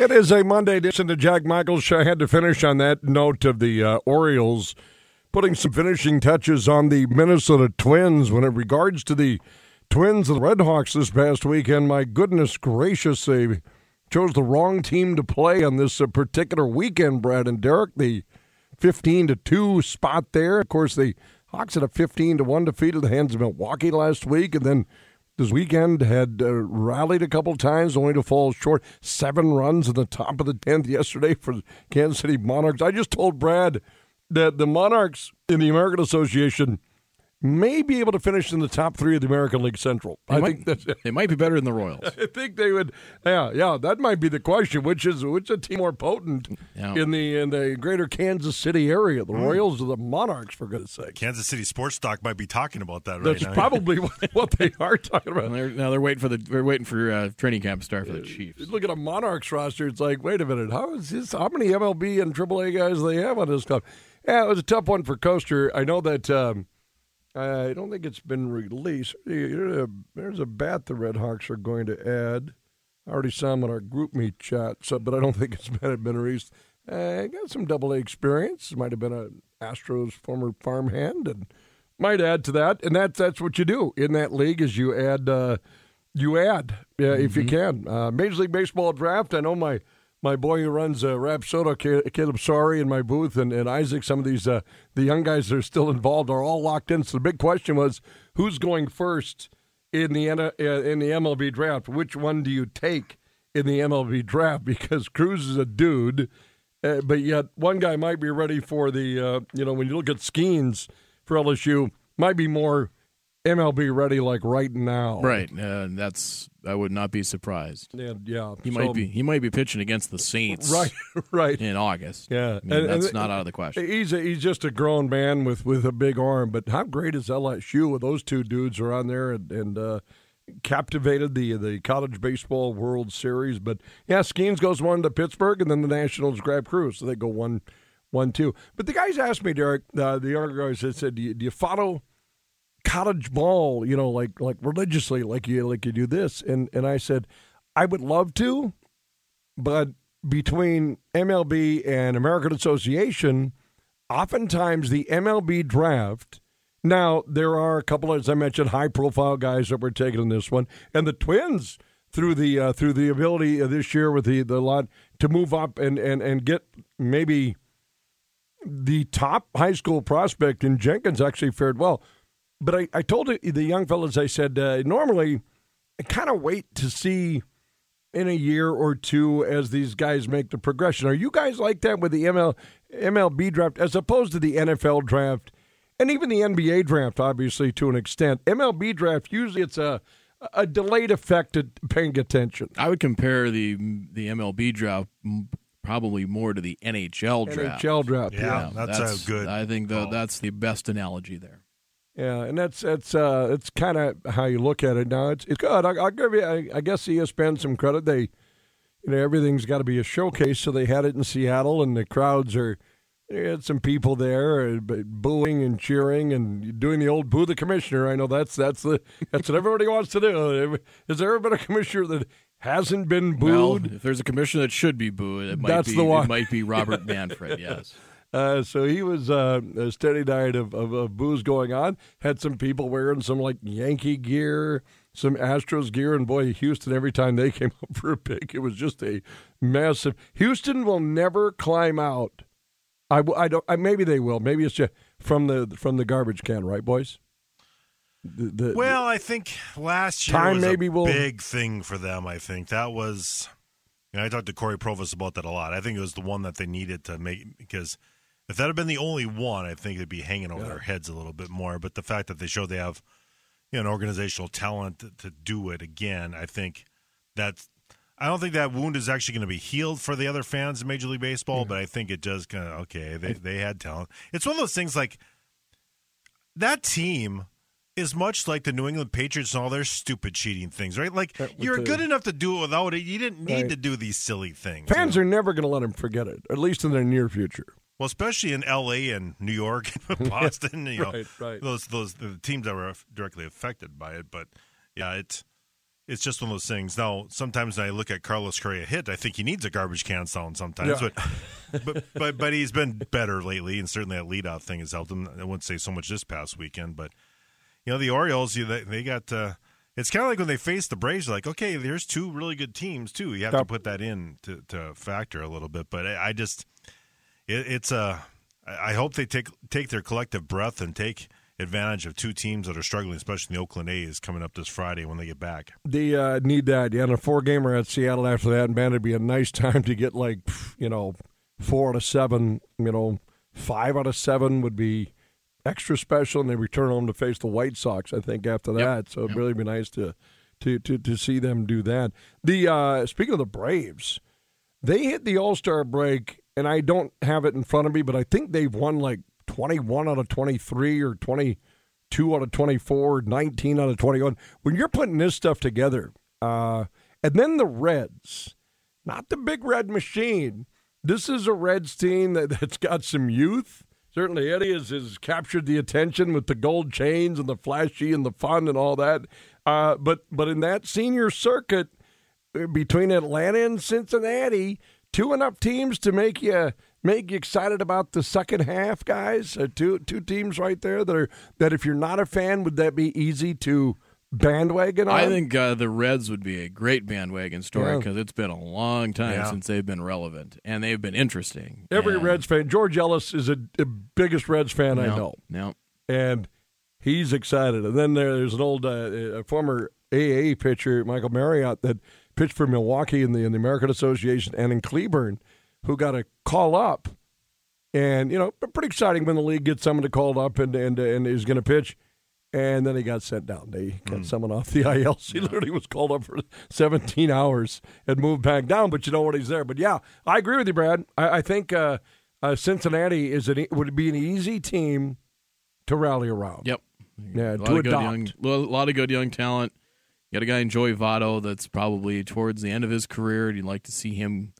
It is a Monday edition the Jack Michaels Show. I had to finish on that note of the uh, Orioles putting some finishing touches on the Minnesota Twins when it regards to the Twins and the Red Hawks this past weekend. My goodness gracious, they chose the wrong team to play on this uh, particular weekend, Brad and Derek. The 15 to 2 spot there. Of course, the Hawks had a 15 to 1 defeat at the hands of Milwaukee last week, and then this weekend had uh, rallied a couple times, only to fall short. Seven runs in the top of the 10th yesterday for the Kansas City Monarchs. I just told Brad that the Monarchs in the American Association may be able to finish in the top three of the American League Central. They I might, think that's. they might be better than the Royals. I think they would. Yeah, yeah. That might be the question. Which is which a team more potent Yeah. in the in the greater Kansas City area? The Royals or the Monarchs? For goodness' sake. Kansas City sports stock might be talking about that right That's now. probably what, what they are talking And about. they're, now they're waiting for the they're waiting for uh, training camp to start for the Chiefs. Look at a Monarchs roster. It's like, wait a minute, how is this? How many MLB and AAA guys do they have on this stuff? Yeah, it was a tough one for Coaster. I know that. Um, I don't think it's been released. There's a, bat the Red Hawks are going to add. I already saw him in our group meet chat, so, but I don't think it's been, been released. Uh, got some double A experience. Might have been a Astros former farmhand, and might add to that. And that's that's what you do in that league is you add uh, you add yeah, if you can. Uh, Major League Baseball draft. I know my my boy who runs uh, Rapsodo, Ca- Caleb Sorry, in my booth, and, and Isaac. Some of these uh, the young guys that are still involved are all locked in. So the big question was who's going first in the uh, in the MLB draft. Which one do you take in the MLB draft? Because Crews is a dude. Uh, but yet, one guy might be ready for the, uh, you know, when you look at Skenes for LSU, might be more MLB ready like right now. Right, uh, that's I would not be surprised. And, yeah. He so- might be he might be pitching against the Saints Right, right. in August. Yeah. I mean, And- that's and- not out of the question. He's a, he's just a grown man with, with a big arm. But how great is LSU with those two dudes are on there and, and uh, captivated the the college baseball World Series. But yeah, Skenes goes one to Pittsburgh, and then the Nationals grab Crews, so they go one one two. But the guys asked me, Derek, uh, the younger guys, they said, do you, do you follow college ball? You know, like like religiously, like you like you do this? And and I said, I would love to, but between MLB and American Association, oftentimes the MLB draft. Now there are a couple, as I mentioned, high-profile guys that were taken in this one, and the Twins through the uh, through the ability this year with the the lot to move up and and and get maybe the top high school prospect in Jenkins actually fared well. But I, I told the the young fellas, I said, uh, normally I kind of wait to see in a year or two as these guys make the progression. Are you guys like that with the ML, MLB draft as opposed to the NFL draft and even the NBA draft, obviously, to an extent? MLB draft, usually it's a, a delayed effect at paying attention. I would compare the the MLB draft probably more to the NHL draft. NHL draft, Yeah. yeah. that's a good I think the, that's the best analogy there. Yeah, and that's that's uh, it's kind of how you look at it now. It's it's good. I, I'll give you, I, I guess, ESPN some credit. They, you know, everything's got to be a showcase, so they had it in Seattle, and the crowds are. They had some people there uh, booing and cheering and doing the old boo the commissioner. I know that's that's the that's what everybody wants to do. Has there ever been a commissioner that hasn't been Well, booed? if there's a commissioner that should be booed, it might That's be the one. it might be Robert Manfred. Yes. Uh, so he was uh, a steady diet of, of, of boos going on. Had some people wearing some like Yankee gear, some Astros gear, and boy, Houston every time they came up for a pick, it was just a massive. Houston will never climb out. I, I don't. I, maybe they will. Maybe it's just from the from the garbage can, right, boys? The, the, Well, I think last year Time was maybe a will- big thing for them. I think that was. You know, I talked to Cory Provus about that a lot. I think it was the one that they needed to make because if that had been the only one, I think it'd be hanging over their heads a little bit more. But the fact that they showed they have you know, an organizational talent to, to do it again, I think that's. I don't think that wound is actually going to be healed for the other fans in Major League Baseball, but I think it does kind of okay. They they had talent. It's one of those things like that team is much like the New England Patriots and all their stupid cheating things, right? Like you're good enough to do it without it. You didn't need Right. to do these silly things. fans are never going to let them forget it, at least in their near future. Well, especially in L.A. and New York, and Boston. you know, right, right. those those the teams that were directly affected by it. But yeah, it's it's just one of those things. Now, sometimes when I look at Carlos Correa hit, I think he needs a garbage can sound sometimes, Yeah. but, but but but he's been better lately, and certainly that leadoff thing has helped him. I wouldn't say so much this past weekend, but you know the Orioles, you they, they got. Uh, it's kind of like when they face the Braves, like, okay, there's two really good teams too. You have to put that in to, to factor a little bit, but I, I just it, it's a. I I hope they take take their collective breath and take advantage of two teams that are struggling, especially the Oakland A's coming up this Friday when they get back. They uh, need that. Yeah, and a four gamer at Seattle after that, and man, it'd be a nice time to get like you know four out of seven. You know, five out of seven would be extra special, and they return home to face the White Sox. I think after that, so it'd really be nice to to to to see them do that. The uh, speaking of the Braves, they hit the All Star break, and I don't have it in front of me, but I think they've won like twenty one out of twenty three or twenty two out of 24, 19 out of 21. When you're putting this stuff together, uh, and then the Reds, not the big red machine, this is a Reds team that, that's got some youth. Certainly, Eddie has, has captured the attention with the gold chains and the flashy and the fun and all that. Uh, but but in that senior circuit uh, between Atlanta and Cincinnati, two enough teams to make you make you excited about the second half, guys. Uh, two two teams right there that are that if you're not a fan, would that be easy to bandwagon on? I think uh, the Reds would be a great bandwagon story Yeah. because it's been a long time Yeah. since they've been relevant and they've been interesting. every And- Reds fan. George Ellis is a, the biggest Reds fan I know. No, and he's excited. And then there's an old uh, a former AA pitcher, Michael Mariot, that pitched for Milwaukee in the in the American Association and in Cleburne, who got a call up, and you know, pretty exciting when the league gets someone to call up and and and is going to pitch. And then he got sent down. They got someone off the IL. He literally was called up for 17 hours and moved back down. But you know what? He's there. But yeah, I agree with you, Brad. I, I think uh, uh, Cincinnati is an, would be an easy team to rally around. Yep. Yeah, a lot to of good adopt. young, a lot of good young talent. You got a guy in Joey Votto that's probably towards the end of his career. and You'd like to see him,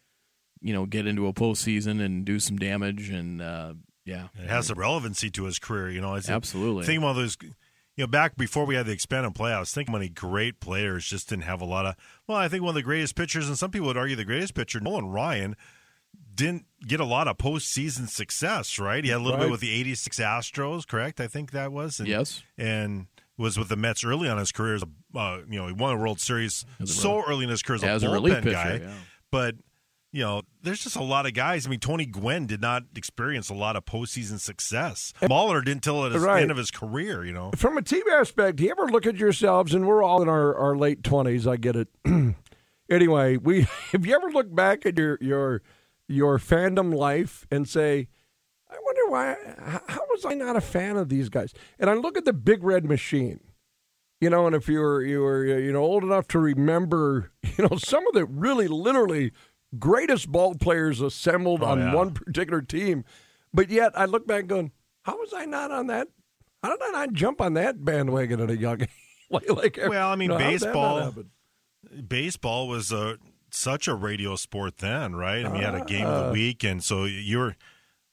you know, get into a postseason and do some damage. And uh, yeah, It has a relevancy to his career, you know. It's Absolutely. Think about those, you know, back before we had the expanded playoffs. Think many great players just didn't have a lot of. Well, I think one of the greatest pitchers, and some people would argue the greatest pitcher, Nolan Ryan, didn't get a lot of postseason success. Right? He had a little Right. bit with the '86 Astros, correct? I think that was. And, Yes. and was with the Mets early on in his career as a, uh, you know, he won a World Series so early in his career as, As a a bullpen relief pitcher, guy. yeah. But you know, there's just a lot of guys. I mean, Tony Gwynn did not experience a lot of postseason success. Mahler didn't till at the Right. end of his career. You know, From a team aspect, do you ever look at yourselves, and we're all in our, our late 20s, I get it. anyway, we have you ever looked back at your, your, your fandom life and say, I wonder why, how, was I not a fan of these guys? And I look at the Big Red Machine. You know, and if you were you were you know old enough to remember, you know, some of the really literally greatest ball players assembled Oh, on yeah. one particular team, but yet I look back going, how was I not on that? How did I not jump on that bandwagon at a young age? like, Well, I mean, you know, how did that not baseball- baseball was a such a radio sport then, right? I mean, you had a game of Ah. the week, and so you're.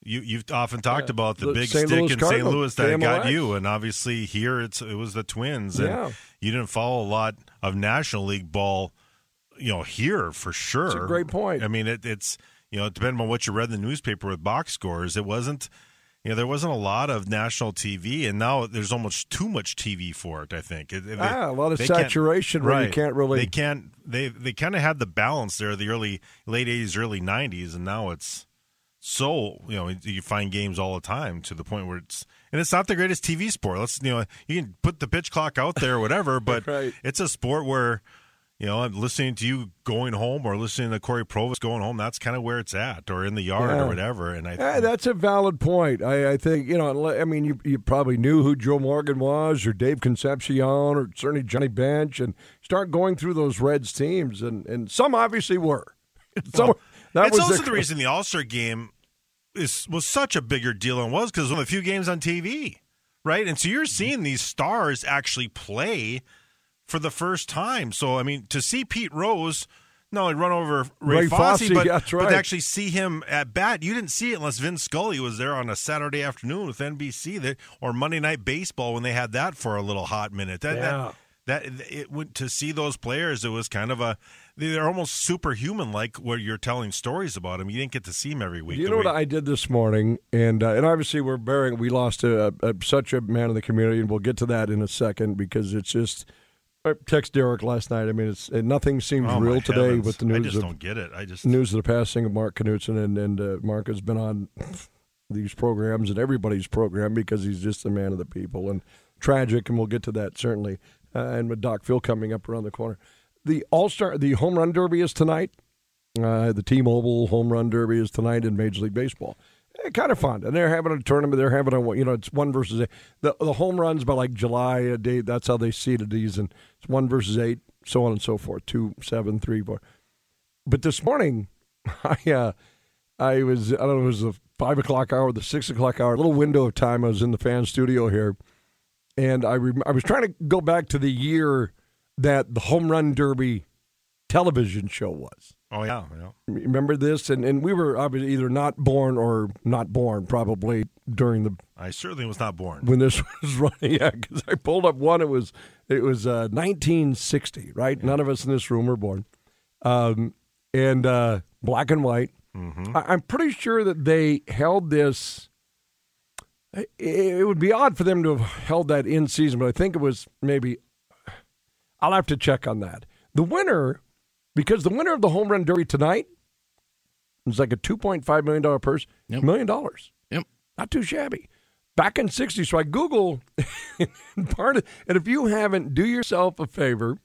You, you've often talked about the the big St. stick Louis in St. Louis that got you, and obviously here it's it was the Twins, and Yeah. you didn't follow a lot of National League ball, you know, here for sure. a great point. I mean, it, it's you know, depending on what you read in the newspaper with box scores, it wasn't. You know, there wasn't a lot of national TV, and now there's almost too much TV for it. I think It- it- Ah, a lot of saturation where you can't really- They can't. They they kind of had the balance there, the early late '80s, early '90s, and now it's so you know you find games all the time to the point where it's and it's not the greatest TV sport. Let's you know you can put the pitch clock out there or whatever, but Right. it's a sport where you know I'm listening to you going home or listening to Cory Provus going home. That's kind of where it's at, or in the yard Yeah. or whatever. And I Yeah, that's a valid point. I, I think you know. I mean, you you probably knew who Joe Morgan was, or Dave Concepcion, or certainly Johnny Bench, and start going through those Reds teams, and, and some obviously were. Some, that it's was also their- the reason the All Star game is was such a bigger deal and was because one of the few games on TV, right? And so you're mm-hmm. seeing these stars actually play for the first time. So I mean, to see Pete Rose not only run over Ray, Ray Fosse, Fosse, but, that's but to actually see him at bat, you didn't see it unless Vin Scully was there on a Saturday afternoon with NBC that, or Monday Night Baseball when they had that for a little hot minute. That, Yeah. that that it went to see those players. It was kind of a they're almost superhuman, like where you're telling stories about them. You didn't get to see them every week. You know what I did this morning, and uh, and obviously we're bearing. We lost a, a, such a man in the community, and we'll get to that in a second because it's just. I text Derek last night. I mean, it's nothing seems oh, real today heavens. with the news. I just of, don't get it. I just news of the passing of Mark Knutson, and and uh, Mark has been on these programs and everybody's program because he's just a man of the people and tragic, and we'll get to that certainly. Uh, and with Doc Phil coming up around the corner, the All Star, the Home Run Derby is tonight. Uh, the T-Mobile Home Run Derby is tonight in Major League Baseball. Eh, kind of fun, and they're having a tournament. They're having a you know it's one versus eight. The the home runs by like July a day. That's how they seeded these, and it's one versus eight, so on and so forth. Two, seven, three, four. But this morning, I uh, I was I don't know it was the five o'clock hour, the six o'clock hour, little window of time. I was in the fan studio here, and I I was trying to go back to the year that the home run derby television show was. Oh yeah, yeah. Remember this? And and we were obviously either not born or not born, probably during the. I certainly was not born when this was running. Yeah, because I pulled up one. It was it was uh, 1960, right? Yeah. None of us in this room were born, um, and uh, black and white. Mm-hmm. I, I'm pretty sure that they held this it would be odd for them to have held that in season, but I think it was maybe. I'll have to check on that. The winner, because the winner of the home run derby tonight is like a two point five million dollar purse, yep. million dollars. Yep, not too shabby. Back in sixty, so I Google part of, and if you haven't, do yourself a favor,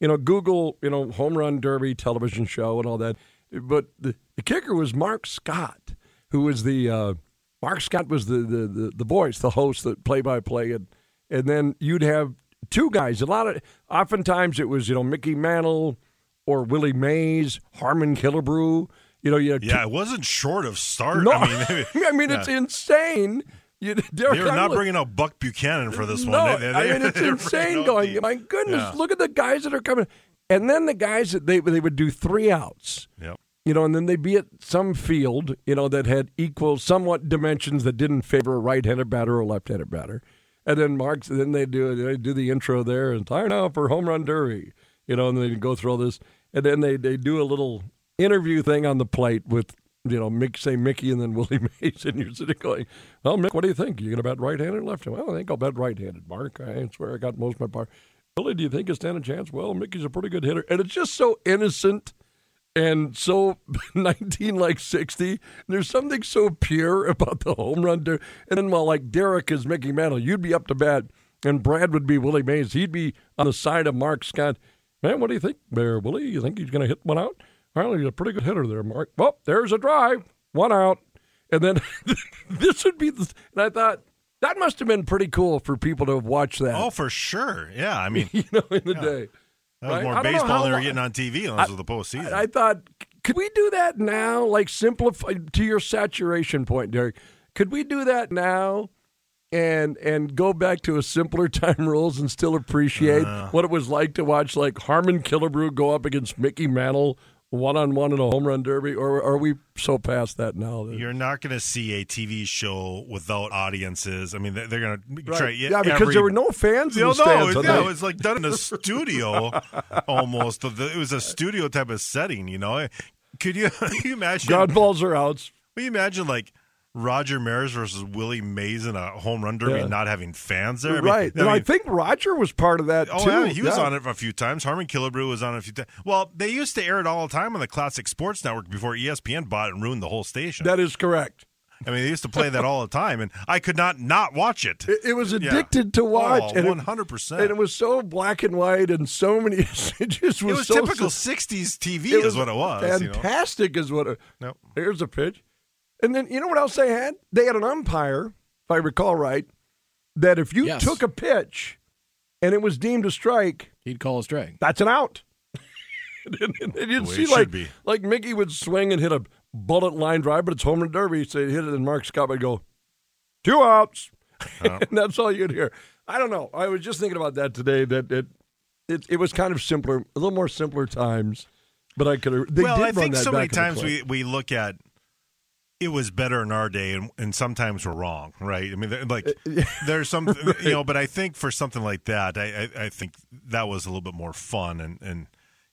you know, Google, you know, home run derby television show and all that. But the, the kicker was Mark Scott, who was the uh, Mark Scott was the, the, the, the voice, the host, the play by play, and and then you'd have two guys. A lot of oftentimes it was you know Mickey Mantle or Willie Mays, Harmon Killebrew. You know, you yeah, two, it wasn't short of start. No, I mean, I mean yeah. it's insane. You, Derek, They're not bringing out Buck Buchanan for this no, one. They, they, I mean, it's insane. Going, the, my goodness, yeah. look at the guys that are coming, and then the guys that they they would do three outs. Yep you know, and then they'd be at some field, you know, that had equal, somewhat dimensions that didn't favor a right-handed batter or a left-handed batter. And then Mark's, then they do they do the intro there and time now for home run derby, you know, and they go through all this, and then they they do a little interview thing on the plate with you know, Mick say Mickey and then Willie Mays, and you're sitting going, "Well, Mick, what do you think? You going to bet right-handed or left-handed?" Well, I think I'll bet right-handed. Mark, I swear I got most of my power. Willie, do you think you stand a chance? Well, Mickey's a pretty good hitter, and it's just so innocent and so 19 like 60 there's something so pure about the home run and then while like derek is mickey mantle you'd be up to bat and brad would be willie mays he'd be on the side of mark scott. Man what do you think there willie? You think he's going to hit one out? Well he's a pretty good hitter there mark. Well there's a drive one out. And then this would be the and i thought that must have been pretty cool for people to have watched that. Oh for sure. Yeah i mean you know in the yeah. day that was right? more baseball than they were getting on TV unless I, the postseason. I, I thought, could we do that now? Like simplify to your saturation point, Derek. Could we do that now? and and go back to a simpler time rules and still appreciate uh, what it was like to watch like Harmon Killebrew go up against Mickey Mantle one on one in a home run derby, or are we so past that now? That... You're not going to see a TV show without audiences. I mean, they're, they're going to try. Yeah, because every... there were no fans. No, in the no, stands yeah, it was like done in a studio almost. It was a studio type of setting. You know, could you, you imagine? God balls are outs. Can you imagine like? Roger Maris versus Willie Mays in a home run derby, yeah. not having fans there. I mean, right. I, mean, I, think Roger was part of that oh, too. Yeah, he was yeah. on it a few times. Harmon Killebrew was on it a few times. Well, they used to air it all the time on the Classic Sports Network before ESPN bought it and ruined the whole station. That is correct. I mean, they used to play that all the time, and I could not not watch it. It, it was addicted yeah. to oh, watch, oh, one hundred percent. And it was so black and white, and so many. It just was, it was so, typical '60s TV, is what it was. Fantastic, you know? is what. It, nope. Here's a pitch. And then you know what else they had? They had an umpire, if I recall right, that if you yes. took a pitch and it was deemed a strike, he'd call a strike. That's an out. and, and, and you'd see like be. like Mickey would swing and hit a bullet line drive, but it's home run derby. So he'd hit it, and Mark Scott would go, two outs. Oh. and that's all you'd hear. I don't know. I was just thinking about that today. That it, it, it was kind of simpler, a little more simpler times. But I could. They well, did I think so many times we we look at it was better in our day, and, and sometimes we're wrong, right? I mean, like uh, there's some, you know, but I think for something like that, I, I, I think that was a little bit more fun, and and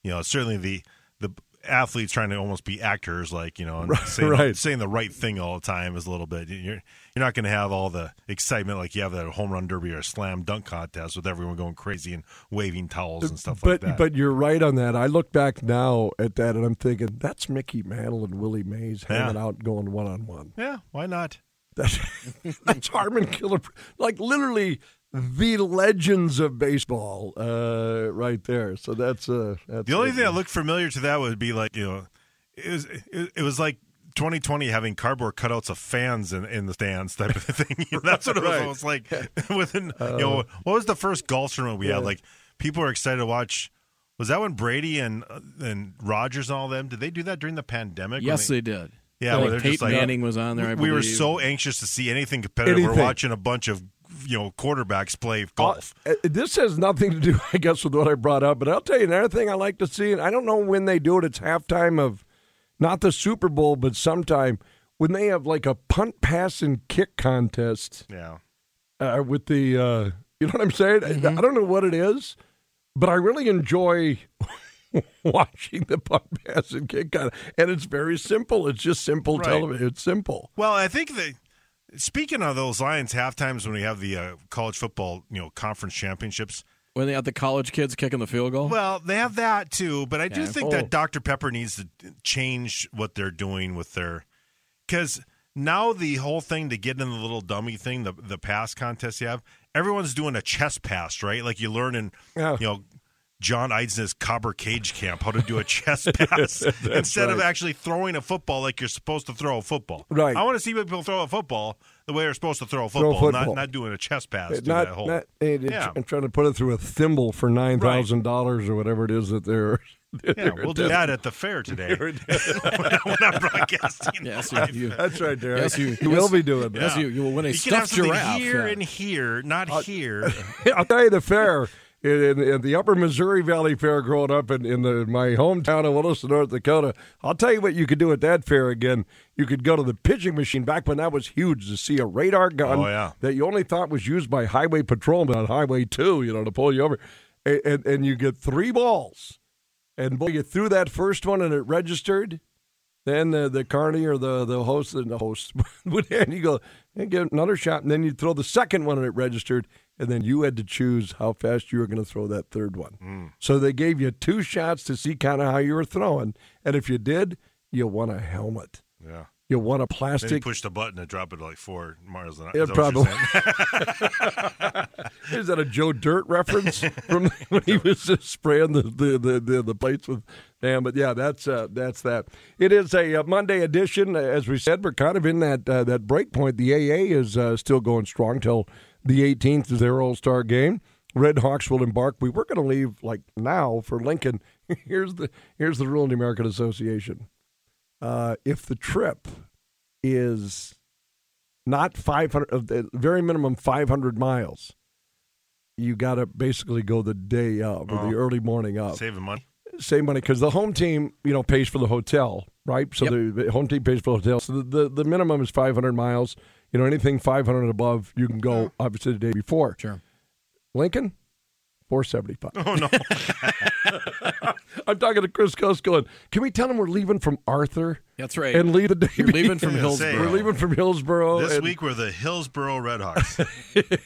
you know, certainly the the athletes trying to almost be actors, like you know, and saying, right. saying the right thing all the time is a little bit. You're you're not going to have all the excitement like you have at a home run derby or a slam dunk contest with everyone going crazy and waving towels and stuff but like that. but you're right on that. I look back now at that and I'm thinking that's Mickey Mantle and Willie Mays hanging Yeah. out going one on one. yeah, why not? That's that's Harmon Killer, like literally the legends of baseball, uh, right there. So that's uh, that's The only thing that looked familiar to that would be like you know, it was it, it was like 2020 having cardboard cutouts of fans in, in the stands type of thing. That's what it was Right. almost like. Within you know, what was the first golf tournament we Yeah. had? Like people were excited to watch. Was that when Brady and uh, and Rogers and all them? Did they do that during the pandemic? when Yes, they, they did. Yeah, I where they're Peyton just like- Manning was on there. I we were so anxious to see anything competitive. We're watching a bunch of you know quarterbacks play golf. Uh, this has nothing to do, I guess, with what I brought up. But I'll tell you another thing I like to see, and I don't know when they do it. It's halftime of not the Super Bowl, but sometime when they have like a punt, pass, and kick contest yeah. uh, with the, uh, you know what I'm saying? I, I don't know what it is, but I really enjoy watching the punt, pass, and kick contest. And it's very simple. It's just simple Right. television. It's simple. Well, I think that speaking of those lines, half times when we have the uh, college football, you know, conference championships. when they have the college kids kicking the field goal. Well, they have that too, but I do Yeah. think Oh. that Dr Pepper needs to change what they're doing with their because now the whole thing to get in the little dummy thing, the the pass contest you have, everyone's doing a chest pass, right? Like you learn in Yeah. you know. John Eisen's Cobber Cage Camp, how to do a chest pass instead of actually throwing a football like you're supposed to throw a football. Right. I want to see people throw a football the way they're supposed to throw a Throw a football, football. Not, not doing a chest pass to not, that not it's- Yeah. I'm trying to put it through a thimble for nine thousand dollars or whatever it is that they're. yeah, we'll do that at the fair today when I'm broadcasting. yes, you, you, That's right, Derek. Yes, you- You will be doing that. yes, you, you will win a You can have giraffe. here yeah. and here, not here. I'll tell you the fair. In, in, the Upper Missouri Valley Fair, growing up in, in the, my hometown of Williston, North Dakota, I'll tell you what you could do at that fair again. You could go to the pitching machine back when that was huge to see a radar gun Oh, yeah. that you only thought was used by highway patrolmen on Highway 2, you know, to pull you over. And, and, and you get three balls. And boy, you threw that first one and it registered. Then the the carney or the the host and the host would hand you go and get another shot, and then you throw the second one and it registered, and then you had to choose how fast you were going to throw that third one. So they gave you two shots to see kind of how you were throwing, and if you did, you won a helmet. Yeah. You won a Then you plastic. push the button and drop it like four miles an hour. Yeah, Is that what you're probably. Is that a Joe Dirt reference from when he was just spraying the the, the, the, the plates with damn? But yeah, that's uh, that's that. It is a, uh Monday edition, as we said. We're kind of in that uh, that break point. The AA is uh, still going strong till the 18th is their All Star game. Red Hawks will embark. We were going to leave like now for Lincoln. here's the here's the rule in the American Association. Uh, if the trip is not 500, of the very minimum 500 miles, you got to basically go the day of or the Oh. early morning of. Saving money. Save money because the home team, you know, pays for the hotel, right? So Yep. the home team pays for the hotel. So the, the, the minimum is 500 miles. You know, anything 500 and above, you can go obviously the day before. Sure. Lincoln, 475. Oh no. I'm talking to Chris Coste going, can we tell him we're leaving from Arthur That's right. and leave the day You're leaving from Yeah, say- Hillsboro. We're leaving from Hillsboro. this and- week we're the Hillsboro Redhawks.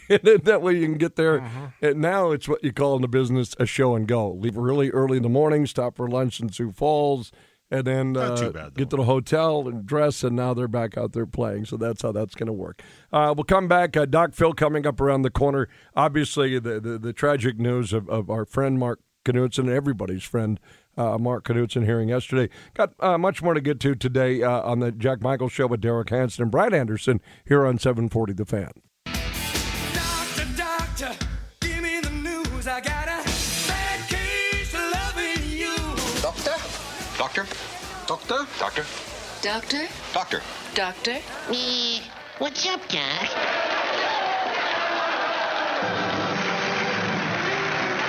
and then that way you can get there. Mm-hmm. And now it's what you call in the business a show and go. Leave really early in the morning, stop for lunch in Sioux Falls, and then uh, bad, get to the hotel and dress. And now they're back out there playing. So that's how that's going to work. Uh, we'll come back. Uh, Doc Phil coming up around the corner. Obviously, the the, the tragic news of, of our friend Mark Knutson, everybody's friend. Uh, Mark Knutson hearing yesterday. Got uh, much more to get to today uh, on the Jack Michael Show with Derek Hansen and Brad Anderson here on 740 The Fan. Doctor? Doctor? Doctor? Doctor? Doctor? Doctor? Me. What's up, Doc?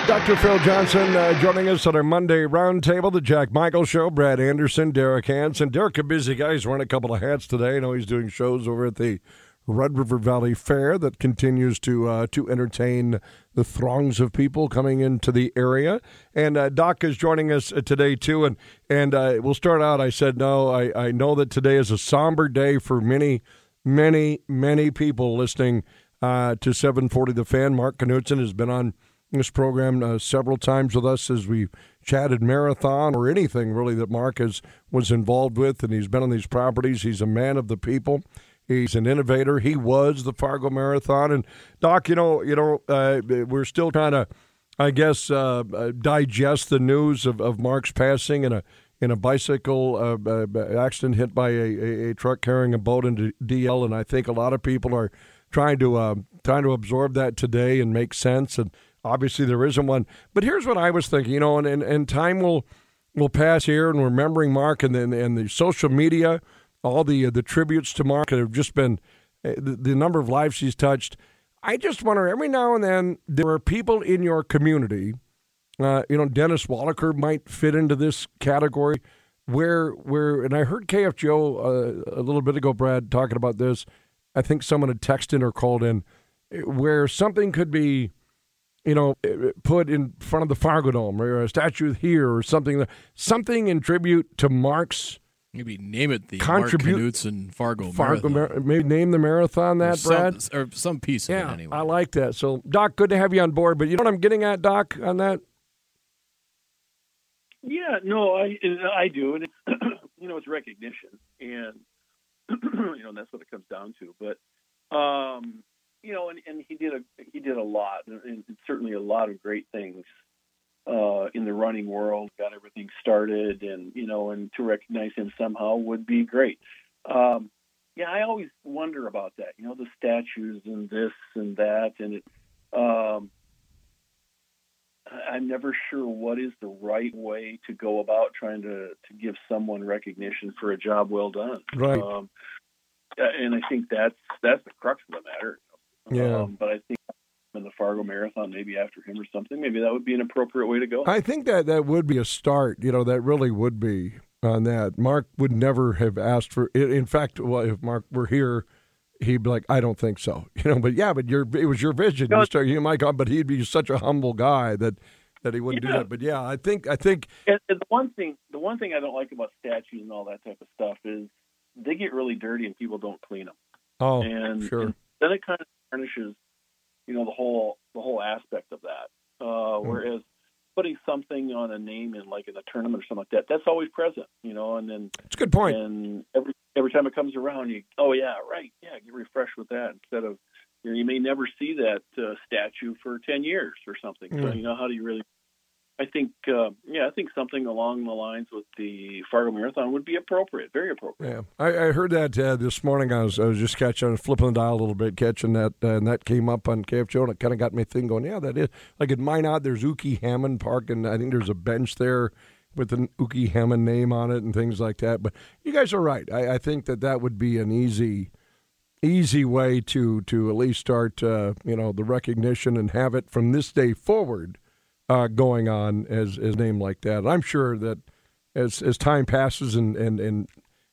Dr. Phil Johnson uh, joining us on our Monday roundtable, the Jack Michael Show. Brad Anderson, Derek Hansen. Derek, a busy guy. He's wearing a couple of hats today. I know he's doing shows over at the Red River Valley Fair that continues to uh, to entertain the throngs of people coming into the area. And uh, Doc is joining us uh, today too. And and uh, we'll start out. I said no. I I know that today is a somber day for many, many, many people listening uh, to 740 The Fan. Mark Knutson has been on this program uh, several times with us as we chatted marathon or anything really that Mark has was involved with, and he's been on these properties. He's a man of the people. He's an innovator. He was the Fargo Marathon, and Doc, you know, you know, uh, we're still trying to, I guess, uh, uh, digest the news of, of Mark's passing in a in a bicycle uh, uh, accident hit by a, a, a truck carrying a boat into DL, and I think a lot of people are trying to uh, trying to absorb that today and make sense and Obviously, there isn't one. But here's what I was thinking, you know, and, and, and time will will pass here, and remembering Mark and and the social media, all the uh, the tributes to Mark have just been uh, the, the number of lives she's touched. I just wonder every now and then there are people in your community. Uh, you know, Dennis Walaker might fit into this category. Where where and I heard KFGO uh, a little bit ago, Brad, talking about this. I think someone had texted or called in where something could be you know, put in front of the Fargo Dome or a statue here or something, something in tribute to Mark's. Maybe name it the Contribute- Mark Knutson Fargo, Fargo, Marathon. Mar- maybe name the marathon that, some, Brad. or some piece of Yeah, it anyway. I like that. So, Doc, good to have you on board. But you know what I'm getting at, Doc, on that? Yeah, no, I I do, and it's you know it's recognition, and you know that's what it comes down to. But um, you know, and, and he did a he did a lot, and, and certainly a lot of great things uh, in the running world. Got everything started, and you know, and to recognize him somehow would be great. Um, yeah, I always wonder about that. You know, the statues and this and that, and it. Um, I'm never sure what is the right way to go about trying to, to give someone recognition for a job well done. Right. Um, and I think that's that's the crux of the matter. Yeah. Um, but I think in the Fargo Marathon, maybe after him or something, maybe that would be an appropriate way to go. I think that that would be a start. You know, that really would be on that. Mark would never have asked for. In in fact, well, if Mark were here, he'd be like, "I don't think so." You know, but yeah, but your it was your vision. No. You start, you might go, but he'd be such a humble guy that that he wouldn't do Yeah. that. But yeah, I think I think And, and the one thing, the one thing I don't like about statues and all that type of stuff is they get really dirty and people don't clean them. oh and, sure. and then it kind of tarnishes, you know, the whole the whole aspect of that. Uh, Hmm. Whereas putting something on a name in like in a tournament or something like that, that's always present, you know. And then It's a good point. and every every time it comes around, you oh yeah right yeah get refreshed with that instead of you know you may never see that uh, statue for ten years or something. So Mm. you know how do you really? I think uh, yeah I think something along the lines with the Fargo Marathon would be appropriate, very appropriate. Yeah, I, I heard that uh, this morning. I was I was just catching, flipping the dial a little bit, catching that, uh, and that came up on KFJ, and it kind of got me thinking, going, yeah, that is like at Minot. There's Uki Hammond Park, and I think there's a bench there with an Uki Hammond name on it and things like that. But you guys are right. I, I think that that would be an easy, easy way to to at least start, uh, you know, the recognition and have it from this day forward uh, going on as as a name like that. And I'm sure that as as time passes and and and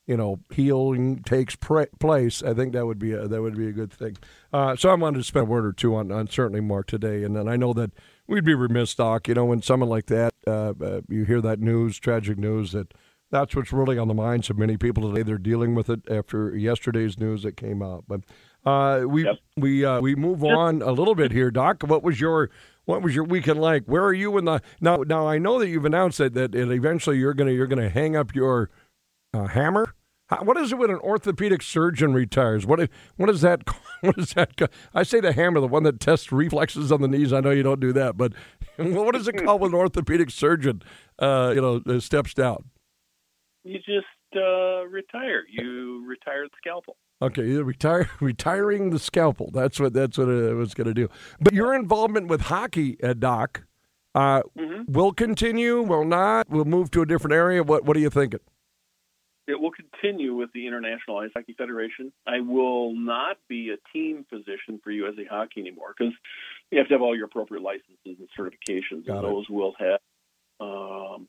you know healing takes pre- place, I think that would be a, that would be a good thing. Uh, so I wanted to spend a word or two on, on certainly Mark today, and then I know that we'd be remiss, Doc. You know, when someone like that, uh, uh, you hear that news, tragic news that. That's what's really on the minds of many people today. They're dealing with it after yesterday's news that came out. But uh, we Yep. we uh, we move on a little bit here, Doc. What was your what was your weekend like? Where are you in the now? Now I know that you've announced that that eventually you're gonna you're gonna hang up your uh, hammer. What is it when an orthopedic surgeon retires? What what is that? What is that? I say the hammer, the one that tests reflexes on the knees. I know you don't do that, but what is it called when an orthopedic surgeon, uh, you know, uh, steps down? You just uh, retire. You retire the scalpel. Okay, retire, retiring the scalpel. That's what that's what it was going to do. But your involvement with hockey, uh, Doc, uh, Mhm. will continue. Will not. Will move to a different area. What What are you thinking? it will continue with the International Ice Hockey Federation. I will not be a team physician for USA Hockey anymore because you have to have all your appropriate licenses and certifications, Got and it. those will have um,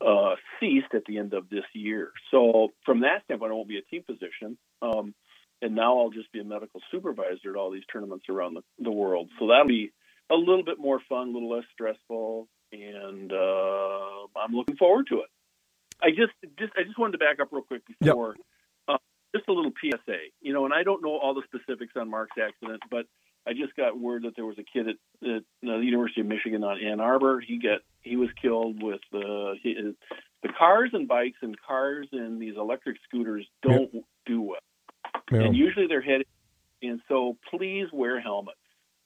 uh, ceased at the end of this year. So, from that standpoint, I won't be a team position. Um, and now I'll just be a medical supervisor at all these tournaments around the, the world. So that'll be a little bit more fun, a little less stressful, and uh, I'm looking forward to it. I just, just, I just wanted to back up real quick before, uh, just a little PSA. You know, and I don't know all the specifics on Mark's accident, but I just got word that there was a kid at, at uh, the University of Michigan on Ann Arbor. He got, he was killed with the, he, the cars and bikes and cars and these electric scooters don't do well Yeah. and usually they're headed. And so, please wear helmets.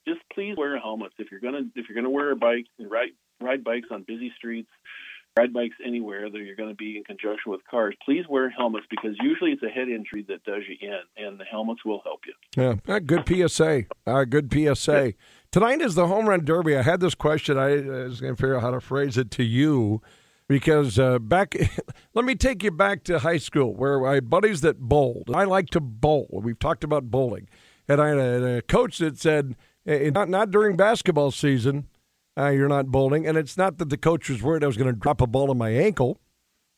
Just please wear helmets if you're gonna if you're gonna wear a bike and ride ride bikes on busy streets, ride bikes anywhere that you're going to be in conjunction with cars. Please wear helmets because usually it's a head injury that does you in, and the helmets will help you. Yeah, good PSA. Uh, good PSA. Tonight is the home run derby. I had this question. I was going to figure out how to phrase it to you because uh, back, let me take you back to high school where I had buddies that bowled. I like to bowl. We've talked about bowling, and I had a, a coach that said, eh, not not during basketball season, uh, you're not bowling, and it's not that the coach was worried I was going to drop a ball on my ankle.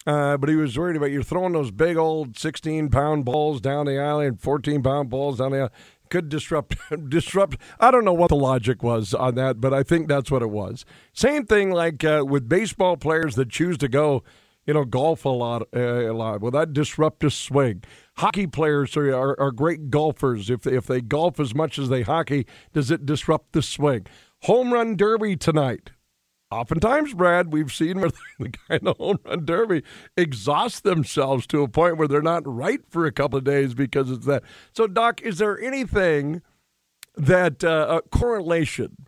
Uh, but he was worried about you're throwing those big old 16 pound balls down the alley and 14 pound balls down the alley. Could disrupt, disrupt. I don't know what the logic was on that, but I think that's what it was. Same thing like uh, with baseball players that choose to go, you know, golf a lot, uh, a lot. Well, that disrupt a swing. Hockey players are, are, are great golfers. If if they golf as much as they hockey, does it disrupt the swing? Home run derby tonight. Oftentimes, Brad, we've seen where the guy in the home run derby exhaust themselves to a point where they're not right for a couple of days because it's that. So, Doc, is there anything that uh, correlation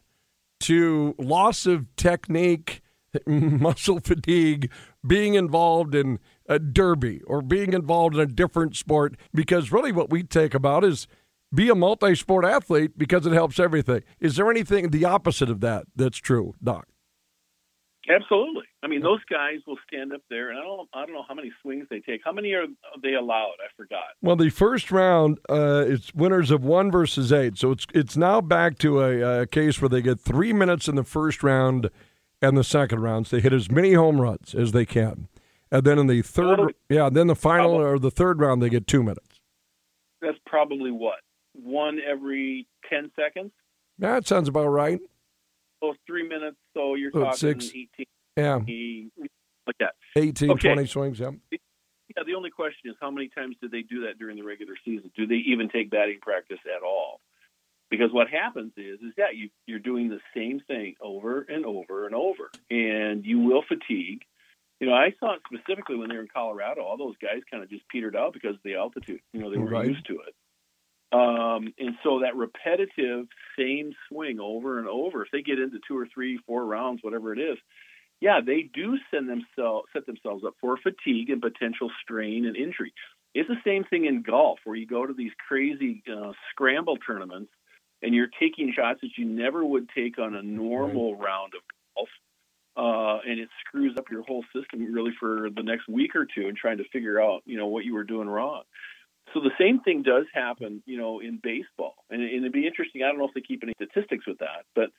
to loss of technique, muscle fatigue, being involved in a derby or being involved in a different sport? Because really, what we take about is be a multi-sport athlete because it helps everything. Is there anything the opposite of that that's true, Doc? Absolutely. I mean, those guys will stand up there, and I don't, I don't know how many swings they take. How many are they allowed? I forgot. Well, the first round, uh, it's winners of one versus eight. So it's it's now back to a, a case where they get three minutes in the first round and the second rounds. So they hit as many home runs as they can, and then in the third, yeah, then the final or the third round, they get two minutes. That's probably what one every ten seconds. That sounds about right. So three minutes. So you're So talking six. eighteen, Yeah, like that. 18, Okay. 20 swings. Yeah. Yeah, the only question is how many times did they do that during the regular season? Do they even take batting practice at all? Because what happens is, is that you you're doing the same thing over and over and over, and you will fatigue. You know, I saw it specifically when they were in Colorado. All those guys kind of just petered out because of the altitude. You know, they weren't Right. used to it. Um, and so that repetitive same swing over and over, if they get into two or three, four rounds, whatever it is, yeah, they do send themselves set themselves up for fatigue and potential strain and injury. It's the same thing in golf, where you go to these crazy uh, scramble tournaments and you're taking shots that you never would take on a normal round of golf, uh, and it screws up your whole system really for the next week or two, and trying to figure out you know what you were doing wrong. So the same thing does happen, you know, in baseball, and, and it'd be interesting. I don't know if they keep any statistics with that, but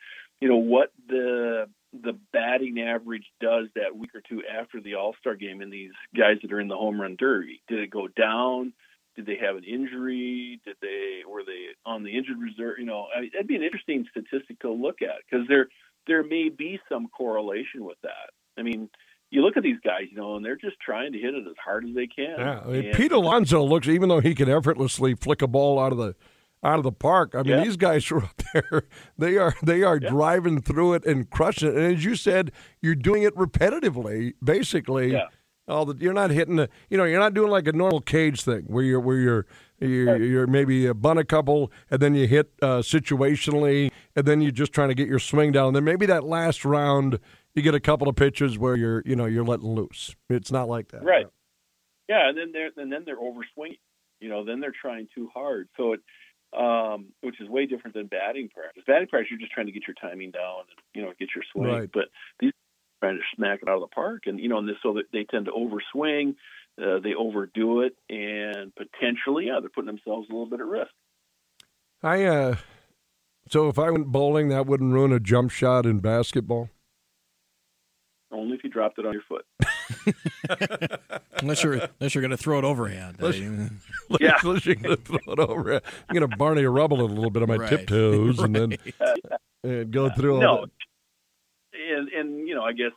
you know what the the batting average does that week or two after the All Star game in these guys that are in the home run derby. Did it go down? Did they have an injury? Did they were they on the injured reserve? You know, I mean, that'd be an interesting statistic to look at because there there may be some correlation with that. I mean, you look at these guys, you know, and they're just trying to hit it as hard as they can. Yeah, I mean, And- Pete Alonso looks, even though he can effortlessly flick a ball out of the out of the park. I mean, Yeah. these guys are up there. They are they are Yeah. driving through it and crushing it. And as you said, you're doing it repetitively, basically. Yeah. All the, you're not hitting the, you know, you're not doing like a normal cage thing where you're where you're you're, you're maybe a bun a couple and then you hit uh, situationally and then you're just trying to get your swing down. And then maybe that last round you get a couple of pitches where you're you know you're letting loose. It's not like that. Right. Yeah, and then they're and then they're overswinging. You know, then they're trying too hard. So it, um, which is way different than batting practice. Batting practice, you're just trying to get your timing down and you know get your swing. Right. But these are trying to smack it out of the park, and you know, and this so that they tend to overswing. uh, they overdo it, and potentially, yeah, they're putting themselves a little bit at risk. I uh, so if I went bowling, that wouldn't ruin a jump shot in basketball. Only if you dropped it on your foot. unless you're unless you're going to throw it overhand. Let's- I- Yeah. Unless you're gonna throw it over. I'm gonna Barney Rubble it a little bit on my Right. tiptoes and then and go through all no, that. and and you know, I guess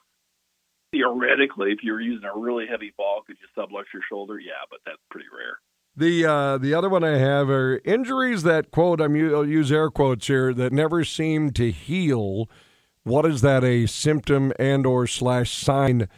theoretically, if you were using a really heavy ball, could you sublux your shoulder? Yeah, but that's pretty rare. The uh, the other one I have are injuries that quote I'm u- I'll use air quotes here that never seem to heal. What is that a symptom and or slash sign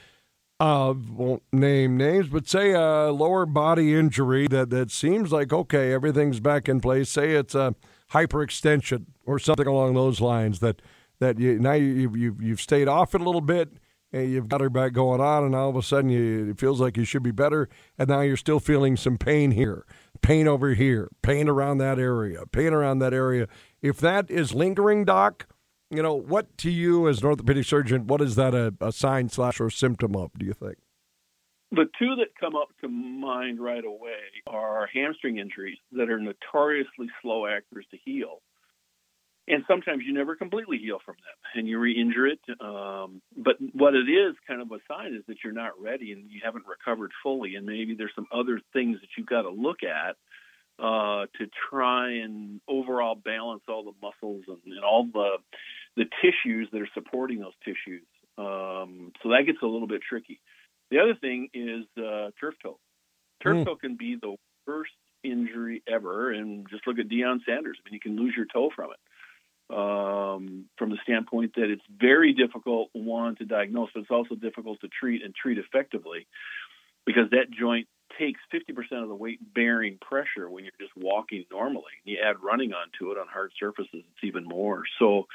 of? Won't name names, but say a lower body injury that that seems like okay everything's back in place. Say it's a hyperextension or something along those lines that that you now you you you've stayed off it a little bit and you've got her back going on, and all of a sudden you, it feels like you should be better, and now you're still feeling some pain here, pain over here, pain around that area, pain around that area. If that is lingering, doc, you know what to you as an orthopedic surgeon, what is that a, a sign slash or symptom of? Do you think? The two that come up to mind right away are hamstring injuries that are notoriously slow actors to heal. And sometimes you never completely heal from them and you re injure it. Um, but what it is kind of a sign is that you're not ready and you haven't recovered fully. And maybe there's some other things that you've got to look at uh, to try and overall balance all the muscles and, and all the, the tissues that are supporting those tissues. Um, so that gets a little bit tricky. The other thing is uh, turf toe. Turf Mm. toe can be the worst injury ever, and just look at Deion Sanders. I mean, you can lose your toe from it. Um, from the standpoint that it's very difficult, one to diagnose, but it's also difficult to treat and treat effectively because that joint takes 50% of the weight bearing pressure when you're just walking normally. You add running onto it on hard surfaces, it's even more. So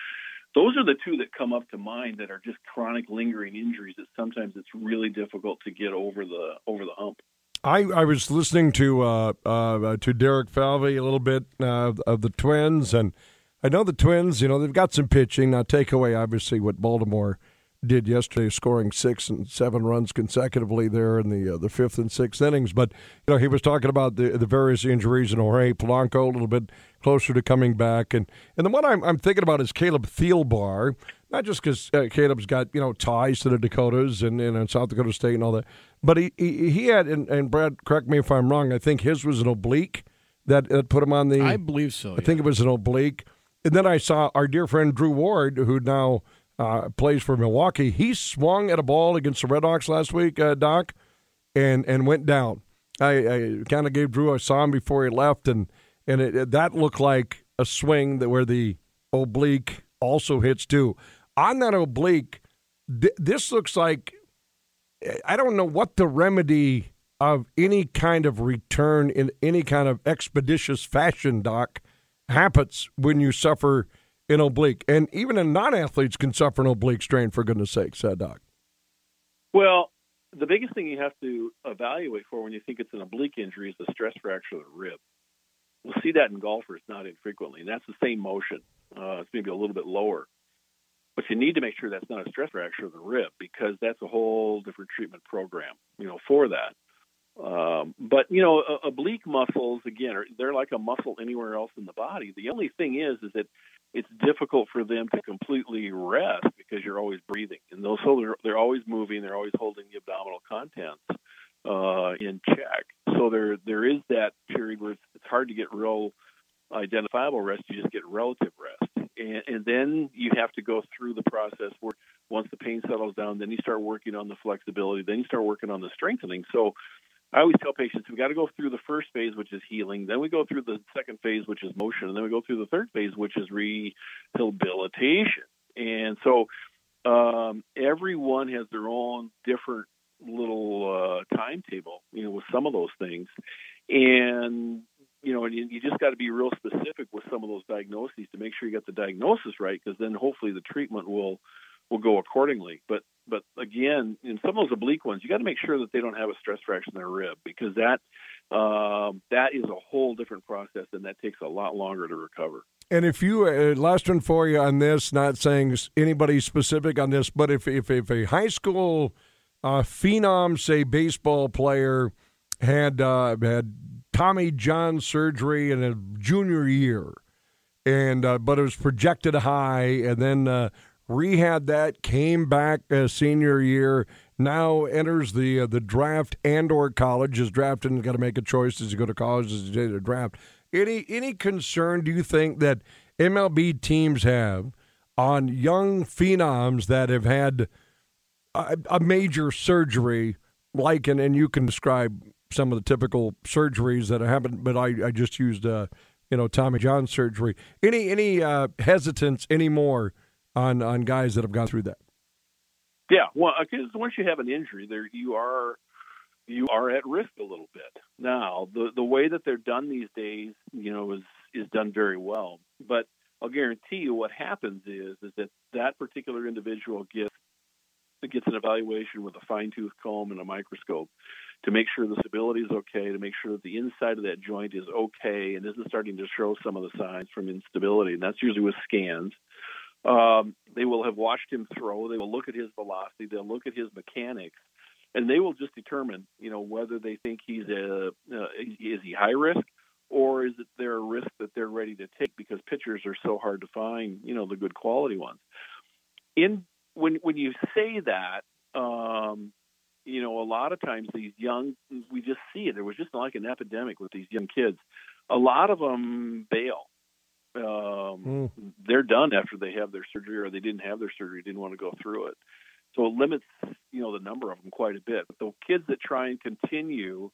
those are the two that come up to mind that are just chronic lingering injuries that sometimes it's really difficult to get over the over the hump. I, I was listening to uh, uh, to Derek Falvey a little bit uh, of the Twins, and I know the Twins. You know they've got some pitching. Now take away obviously what Baltimore did yesterday, scoring six and seven runs consecutively there in the uh, the fifth and sixth innings. But you know he was talking about the the various injuries and Jorge Polanco a little bit closer to coming back, and and the one I'm, I'm thinking about is Caleb Thielbar. Not just because uh, Caleb's got you know ties to the Dakotas and, and South Dakota State and all that, but he he, he had and, and Brad, correct me if I'm wrong. I think his was an oblique that, that put him on the. I believe so. I think it was an oblique. And then I saw our dear friend Drew Ward, who now uh, plays for Milwaukee. He swung at a ball against the Red Hawks last week, uh, Doc, and and went down. I, I kind of gave Drew. Saw him before he left, and and it, it- that looked like a swing that where the oblique also hits too. On that oblique, th- this looks like I don't know what the remedy of any kind of return in any kind of expeditious fashion, Doc, happens when you suffer an oblique. And even a non athletes can suffer an oblique strain, for goodness sake, said Doc. Well, the biggest thing you have to evaluate for when you think it's an oblique injury is the stress fracture of the rib. We'll see that in golfers not infrequently, and that's the same motion. Uh, it's maybe a little bit lower. But you need to make sure that's not a stress fracture of the rib because that's a whole different treatment program, you know, for that. Um, but you know, oblique muscles again, are, they're like a muscle anywhere else in the body. The only thing is, is that it's difficult for them to completely rest because you're always breathing, and those so they're, they're always moving, they're always holding the abdominal contents uh, in check. So there there is that period where it's, it's hard to get real identifiable rest. You just get relative rest, and, and then you have to go through the process where once the pain settles down, then you start working on the flexibility, then you start working on the strengthening. So I always tell patients we got to go through the first phase, which is healing. Then we go through the second phase, which is motion, and then we go through the third phase, which is rehabilitation. And so um, everyone has their own different little uh, timetable, you know, with some of those things, and you know, and you, you just got to be real specific with some of those diagnoses to make sure you get the diagnosis right, because then hopefully the treatment will will go accordingly. But but again, in some of those oblique ones, you got to make sure that they don't have a stress fracture in their rib because that um, that is a whole different process and that takes a lot longer to recover. And if you, uh, last one for you on this, not saying anybody specific on this, but if, if, if a high school a phenom, say baseball player, had uh, had Tommy John surgery in a junior year, and uh, but it was projected high, and then rehab that, came back senior year. Now enters the uh, the draft and or college is drafted and got to make a choice as he go to college as he do the draft. Any any concern do you think that MLB teams have on young phenoms that have had a, a major surgery, like and, and you can describe some of the typical surgeries that happen, but I, I just used uh, you know Tommy John surgery. Any any uh, hesitance anymore on on guys that have gone through that? Yeah, well, because once you have an injury, there you are you are at risk a little bit. Now, the the way that they're done these days, you know, is is done very well. But I'll guarantee you, what happens is is that that particular individual gets gets an evaluation with a fine tooth comb and a microscope to make sure the stability is okay, to make sure that the inside of that joint is okay and isn't starting to show some of the signs from instability. And that's usually with scans. Um, they will have watched him throw. They will look at his velocity. They'll look at his mechanics, and they will just determine, you know, whether they think he's a uh, is he high risk or is it there a risk that they're ready to take because pitchers are so hard to find, you know, the good quality ones. In when when you say that, um, you know, a lot of times these young, we just see it. It was just like an epidemic with these young kids. A lot of them bail um, Mm. they're done after they have their surgery or they didn't have their surgery, didn't want to go through it. So it limits, you know, the number of them quite a bit. But the kids that try and continue,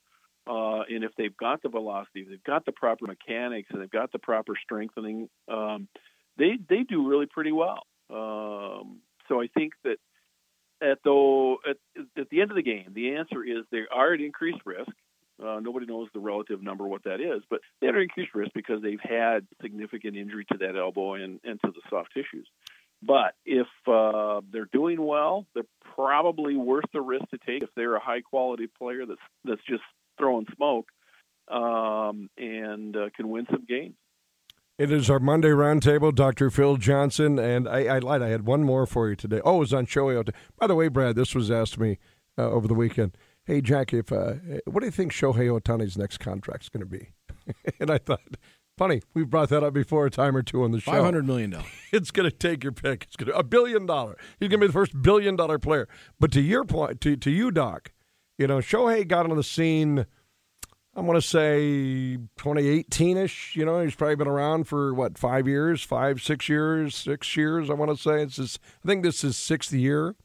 uh, and if they've got the velocity, they've got the proper mechanics, and they've got the proper strengthening, um, they they do really pretty well. Um, so I think that at though at, at the end of the game, the answer is they are at increased risk. Uh, nobody knows the relative number what that is, but they're at increased risk because they've had significant injury to that elbow and, and to the soft tissues. But if uh, they're doing well, they're probably worth the risk to take if they're a high quality player that's that's just throwing smoke um, and uh, can win some games. It is our Monday roundtable, Dr. Phil Johnson, and I, I lied. I had one more for you today. Oh, it was on Shohei. By the way, Brad, this was asked me uh, over the weekend. Hey, Jack, if uh, what do you think Shohei Ohtani's next contract's going to be? and I thought, funny, we've brought that up before a time or two on the show. Five hundred million dollars. It's going to take your pick. It's going to a billion dollar. He's going to be the first billion dollar player. But to your point, to to you, Doc, you know, Shohei got on the scene. I want to say 2018 ish. You know, he's probably been around for what five years, five, six years, six years. I want to say it's his, I think this is sixth year,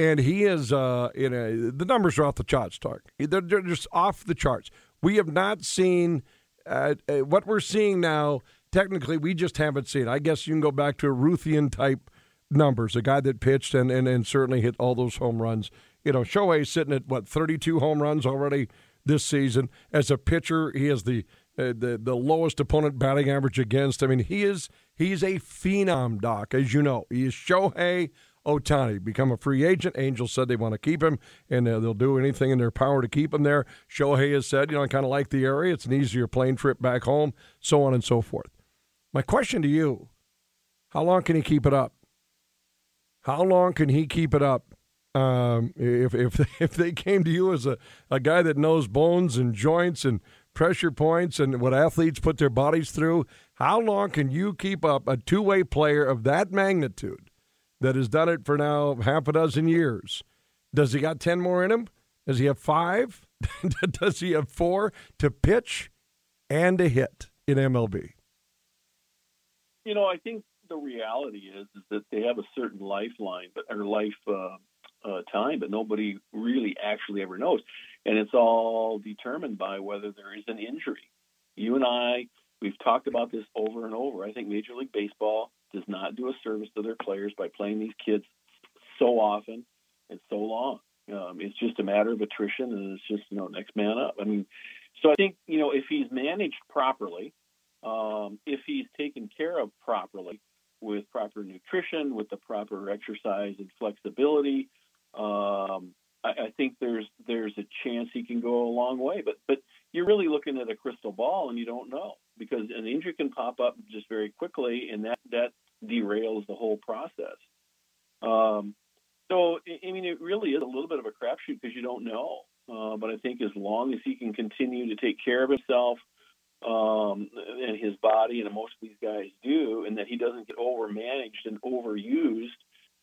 and he is. Uh, you know, the numbers are off the charts. Stark. They're, they're just off the charts. We have not seen uh, uh, what we're seeing now. Technically, we just haven't seen. I guess you can go back to a Ruthian type numbers, a guy that pitched and, and, and certainly hit all those home runs. You know, Shohei's sitting at what 32 home runs already this season. As a pitcher, he has the uh, the the lowest opponent batting average against. I mean, he is he's a phenom, Doc, as you know. He is Shohei Ohtani. Become a free agent. Angels said they want to keep him, and uh, they'll do anything in their power to keep him there. Shohei has said, you know, I kind of like the area. It's an easier plane trip back home, so on and so forth. My question to you: How long can he keep it up? How long can he keep it up? Um, if if if they came to you as a, a guy that knows bones and joints and pressure points and what athletes put their bodies through, how long can you keep up a two way player of that magnitude that has done it for now half a dozen years? Does he got ten more in him? Does he have five? Does he have four to pitch and to hit in MLB? You know, I think the reality is is that they have a certain lifeline, but or life uh, uh, time, but nobody really actually ever knows, and it's all determined by whether there is an injury. You and I, we've talked about this over and over. I think Major League Baseball does not do a service to their players by playing these kids so often and so long. Um, it's just a matter of attrition, and it's just you know next man up. I mean, so I think you know if he's managed properly, um, if he's taken care of properly with proper nutrition, with the proper exercise and flexibility, um, I, I think there's there's a chance he can go a long way. But but you're really looking at a crystal ball, and you don't know because an injury can pop up just very quickly, and that that derails the whole process. Um, So I mean, it really is a little bit of a crapshoot because you don't know. Uh, but I think as long as he can continue to take care of himself um, and his body, and most of these guys do, and that he doesn't get overmanaged and overused,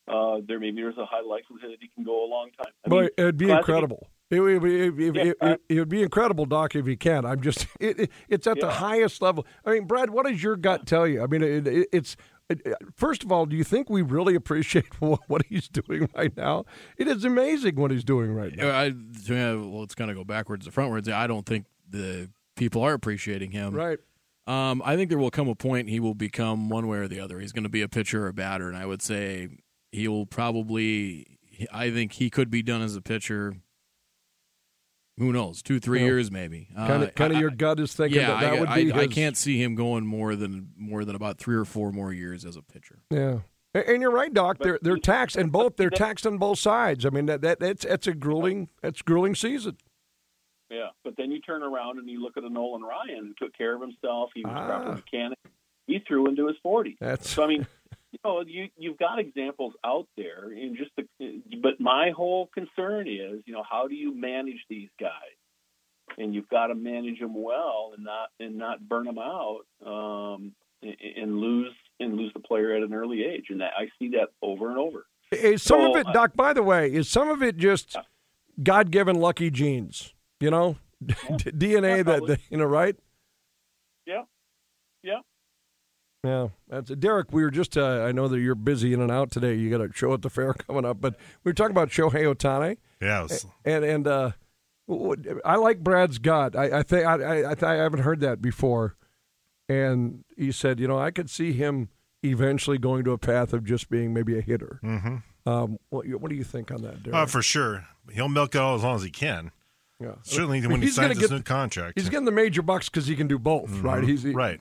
uh, there maybe there's a high likelihood that he can go a long time. I Boy, mean, it'd be incredible. It would be, it, it, Yeah, it, uh, it would be incredible, Doc, if he can. I'm just, it, it, it's at the highest level. I mean, Brad, what does your gut tell you? I mean, it, it, it's, it, first of all, do you think we really appreciate what, what he's doing right now? It is amazing what he's doing right now. I, yeah, well, it's going to go backwards to frontwards. I don't think the people are appreciating him. Right. Um, I think there will come a point he will become one way or the other. He's going to be a pitcher or a batter, and I would say he will probably. I think he could be done as a pitcher. Who knows? Two, three Yeah. years, maybe. Kind of, Uh, kind of I- your gut is thinking yeah, that that I, would be. I his- can't see him going more than more than about three or four more years as a pitcher. Yeah. And you're right, Doc. They're they're taxed, and both they're taxed on both sides. I mean, that, that that's that's a grueling that's grueling season. Yeah, but then you turn around and you look at a Nolan Ryan who took care of himself. He was Ah. proper mechanic. He threw into his 40s. That's So I mean, you know, you you've got examples out there, and just the. But my whole concern is, you know, how do you manage these guys? And you've got to manage them well, and not and not burn them out, um, and, and lose and lose the player at an early age. And that, I see that over and over. Is some of it, uh, Doc. By the way, is some of it just God-given lucky genes? You know, DNA Yeah, that, that you know, right? Yeah, yeah. Yeah, that's Derek. We were just. Uh, I know that you're busy in and out today. You got a show at the fair coming up, but we were talking about Shohei Ohtani, Yeah, it was, and and uh, w- I like Brad's gut. I, I think I I, I, haven't heard that before, and he said, you know, I could see him eventually going to a path of just being maybe a hitter. mm-hmm. Um, what, what do you think on that, Derek? uh, for sure. He'll milk it out as long as he can. yeah. Certainly I mean, when he he's gonna signs his get- new contract. He's getting the major bucks because he can do both, right? He's he- right.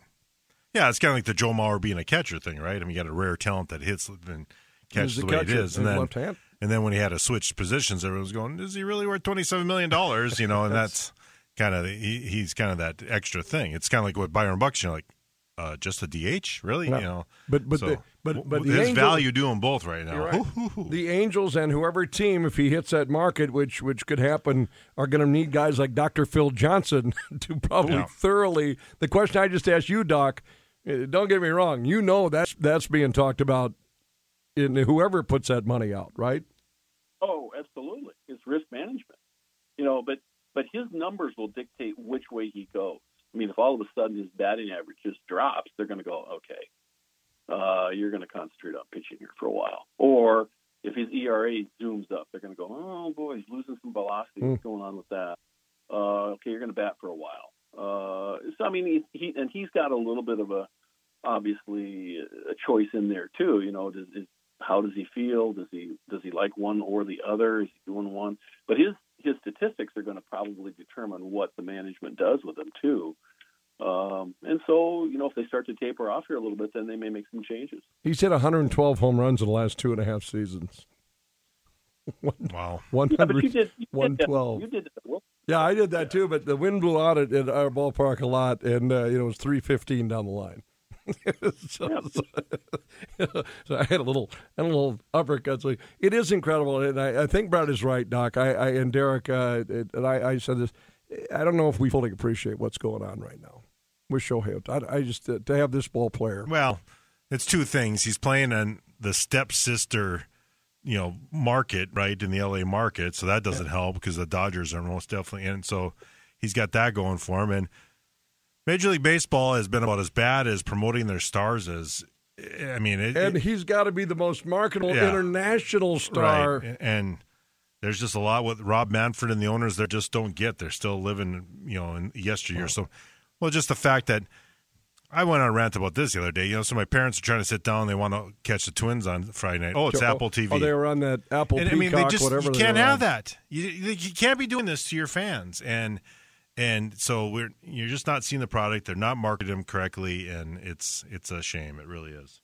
Yeah, it's kind of like the Joe Mauer being a catcher thing, right? I mean, you got a rare talent that hits and catches the way it is, and then left hand. and then when he had to switch positions, everyone was going, "Is he really worth twenty seven million dollars?" You know, and that's kind of he, he's kind of that extra thing. It's kind of like what Byron Bucks, you know, like uh, just a DH, really, Yeah. you know. But- but so, the- but- but the his Angels- value doing both right now. Right. The Angels and whoever team, if he hits that market, which which could happen, are going to need guys like Dr. Phil Johnson to probably Yeah. thoroughly. The question I just asked you, Doc, don't get me wrong, you know that's that's being talked about in whoever puts that money out, right? Oh, absolutely. It's risk management. You know, but but his numbers will dictate which way he goes. I mean, if all of a sudden his batting average just drops, they're going to go, okay, uh, you're going to concentrate on pitching here for a while. Or if his ERA zooms up, they're going to go, oh boy, he's losing some velocity. What's going on with that? Uh, okay, you're going to bat for a while. Uh, so I mean, he, he and he's got a little bit of a obviously a choice in there too. You know, does, is, how does he feel? Does he does he like one or the other? Is he doing one? But his his statistics are going to probably determine what the management does with him too. Um, and so, you know, if they start to taper off here a little bit, then they may make some changes. He's hit 112 home runs in the last two and a half seasons. Wow. Yeah, but you did, you did that. 112. You did that. Well, Yeah, I did that too, but the wind blew out at, at our ballpark a lot, and uh, you know it was three fifteen down the line. so, so, so I had a little, had a little uppercut. So it is incredible, and I, I think Brad is right, Doc. I, I and Derek, uh, and I, I said this. I don't know if we fully appreciate what's going on right now with Shohei. I, I just uh, to have this ball player. Well, it's two things. He's playing on the stepsister, you know, market, right, in the LA market. So that doesn't help because the Dodgers are most definitely in. So he's got that going for him. And Major League Baseball has been about as bad as promoting their stars as eh, I mean, it, And it- he's got to be the most marketable Yeah. international star. Right. And there's just a lot with Rob Manfred and the owners that just don't get. They're still living, you know, in yesteryear. So, well, just the fact that I went on a rant about this the other day. You know, so my parents are trying to sit down. They want to catch the Twins on Friday night. Oh, it's Oh, Apple TV. Oh, they were on that Apple and, I mean, they just whatever. you can't have on. that. You, you can't be doing this to your fans, and and so we're you're just not seeing the product. They're not marketing them correctly, and it's it's a shame. It really is.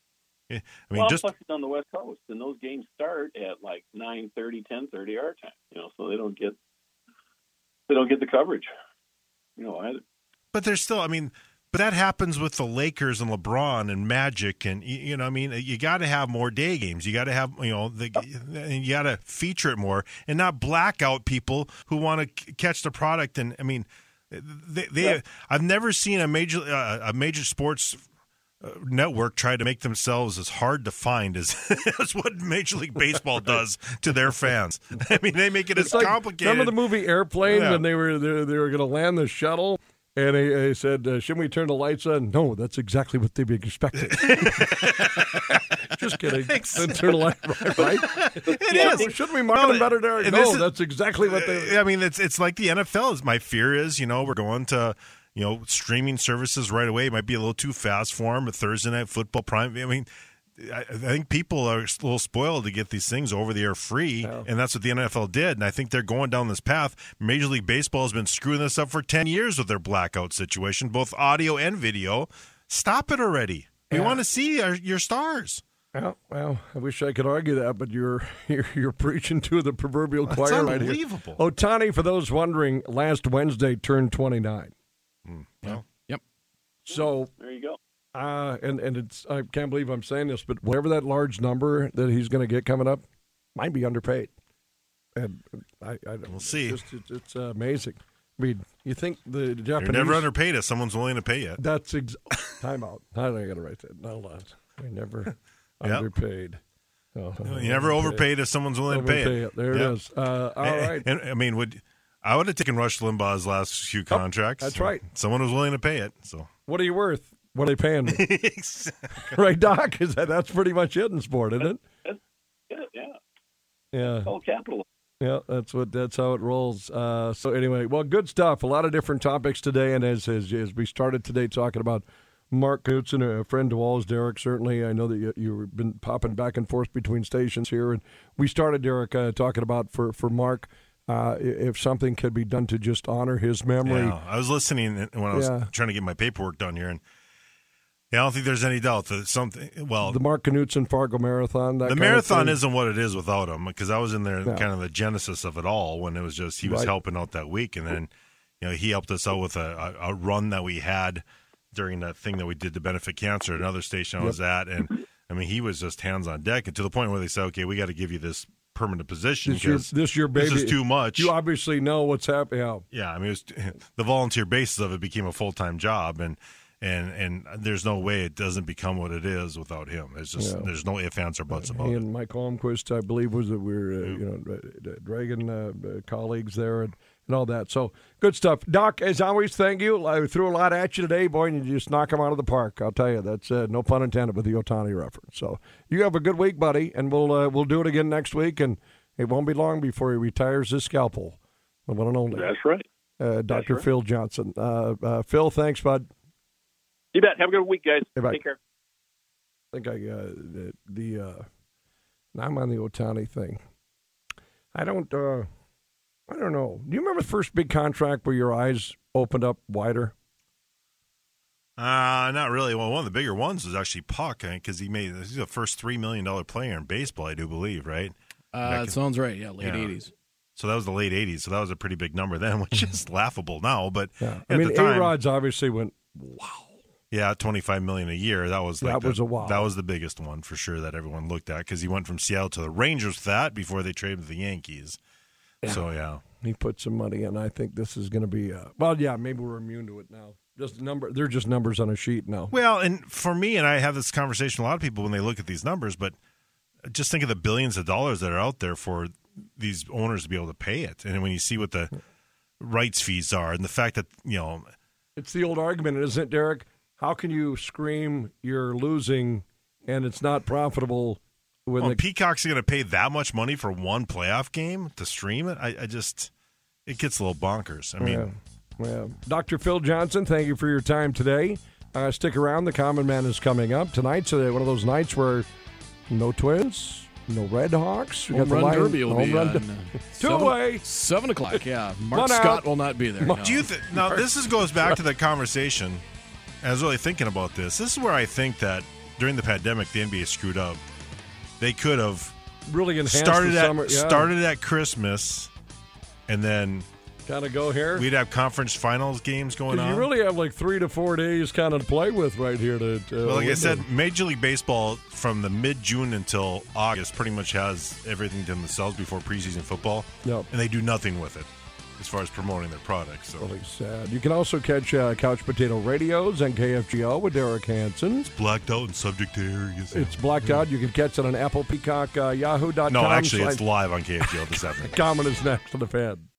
Eh, I mean, well, just plus it's on the West Coast, and those games start at like nine thirty, ten thirty our time. You know, so they don't get they don't get the coverage. You know, either. But there's still, I mean, But that happens with the Lakers and LeBron and Magic, and you know, I mean, you got to have more day games. You got to have, you know, the and you got to feature it more, and not black out people who want to catch the product. And I mean, they, they I've never seen a major uh, a major sports uh, network try to make themselves as hard to find as, as what Major League Baseball does to their fans. I mean, they make it as It's like, complicated. Remember the movie Airplane Yeah. when they were they, they were going to land the shuttle, and they, they said, uh, "Shouldn't we turn the lights on?" No, that's exactly what they expected. Just kidding. Then turn the light right. right? It Yeah, is. Shouldn't we market No, them better there? No, is- that's exactly what they. I mean, it's it's like the NFL. Is my fear is you know we're going to you know streaming services right away. It might be a little too fast for them. But Thursday night football prime. I mean. I I think people are a little spoiled to get these things over the air free, and that's what the NFL did. And I think they're going down this path. Major League Baseball has been screwing this up for ten years with their blackout situation, both audio and video. Stop it already. We want to see our, your stars. Well, well, I wish I could argue that, but you're you're, you're preaching to the proverbial That's choir right here. unbelievable. Ohtani, for those wondering, last Wednesday turned 29. Hmm. Well, Yep. So There you go. Uh, and and it's I can't believe I'm saying this, but whatever that large number that he's going to get coming up might be underpaid. And I, I don't, We'll see. It's, just, it's, it's uh, amazing. I mean, you think the Japanese? you're never underpaid if someone's willing to pay you. That's ex- time out. I got to write that. Hold on. We never underpaid. Oh, You never overpaid if someone's willing to pay it. it. There Yep. it is. Uh, all And- right. And, I mean, would I would have taken Rush Limbaugh's last few contracts? that's right. Someone was willing to pay it. So What are you worth? What are they paying me? right, Doc? Is that that's pretty much it in sport, isn't it? Yeah, yeah. Yeah. All capital. Yeah, that's what that's how it rolls. Uh, so anyway, well, good stuff. A lot of different topics today, and as as, as we started today talking about Mark Knutson, a friend to Walls, Derek. Certainly, I know that you, you've been popping back and forth between stations here, and we started Derek uh, talking about for for Mark. Uh, if something could be done to just honor his memory, yeah, I was listening when I was Yeah. trying to get my paperwork done here, and yeah, I don't think there's any doubt that something. Well, the Mark Knutson Fargo Marathon. That the marathon isn't what it is without him because I was in there Yeah. kind of the genesis of it all when it was just he was Right. helping out that week and then you know he helped us out with a, a, a run that we had during that thing that we did to benefit cancer at another station I was at and I mean he was just hands on deck and to the point where they said okay we got to give you this permanent position This because this your baby. this is too much You obviously know what's happening. Yeah. yeah, I mean, it was, the volunteer basis of it became a full time job, and and and there's no way it doesn't become what it is without him. It's just Yeah. there's no ifs, ands, or buts about He it. and Mike Holmquist, I believe, was that we are uh, you know uh, Dragon uh, uh, colleagues there and, and all that. So good stuff, Doc. As always, thank you. I threw a lot at you today, boy, and you just knock them out of the park. I'll tell you, that's uh, no pun intended with the Ohtani reference. So you have a good week, buddy, and we'll uh, we'll do it again next week, and it won't be long before he retires his scalpel. The one and only That's right. uh, Dr. right. Phil Johnson. Uh, uh, Phil, thanks, bud. You bet. Have a good week, guys. Hey. Take care. I think I uh, the, the uh, now I'm on the Ohtani thing. I don't uh, I don't know. Do you remember the first big contract where your eyes opened up wider? Uh, not really. Well, one of the bigger ones was actually Puck because he made he's the first three million dollar player in baseball, I do believe, right? Uh, Back it in- sounds right. Yeah, late Yeah. 80s. So that was the late '80s. So that was a pretty big number then, which is laughable now. But Yeah. at I mean, A Rod's obviously went wow. Yeah, 25 million a year. That was like That the- was a wow. That was the biggest one for sure that everyone looked at because he went from Seattle to the Rangers with that before they traded the Yankees. So yeah. He put some money in. I think this is going to be uh, well. Yeah, maybe we're immune to it now. Just number. They're just numbers on a sheet now. Well, and for me, and I have this conversation a lot of people when they look at these numbers, but just think of the billions of dollars that are out there for these owners to be able to pay it. And when you see what the rights fees are and the fact that, you know, It's the old argument, isn't it, Derek? How can you scream you're losing and it's not profitable when when the Peacock's going to pay that much money for one playoff game to stream it, I, I just, it gets a little bonkers. I mean, Yeah. yeah. Dr. Phil Johnson, thank you for your time today. Uh, stick around. The Common Man is coming up. Tonight's uh, one of those nights where no twins, no Red Hawks. We Home the run Lion- derby will home be run on der- uh, Two seven, away. Seven o'clock. Yeah, Mark One out. Scott will not be there. no. Do you th- now? This is goes back to the conversation. I was really thinking about this. This is where I think that during the pandemic, the NBA screwed up. They could have Really started the at summer. Yeah. started at Christmas, and then kind of go here. We'd have conference finals games going on. you really have like three to four days kind of to play with right here. To, to well, like I said, Major League Baseball from the mid June until August pretty much has everything to themselves before preseason football, Yep. and they do nothing with it as far as promoting their products. So Really sad. You can also catch uh, Couch Potato Radios and KFGO with Derek Hansen. It's blacked out and subject to areas. It's blacked out. You can catch it on Apple Peacock, uh, Yahoo.com. no, actually, slash it's live on KFGO this afternoon. Comment is next to the Fed.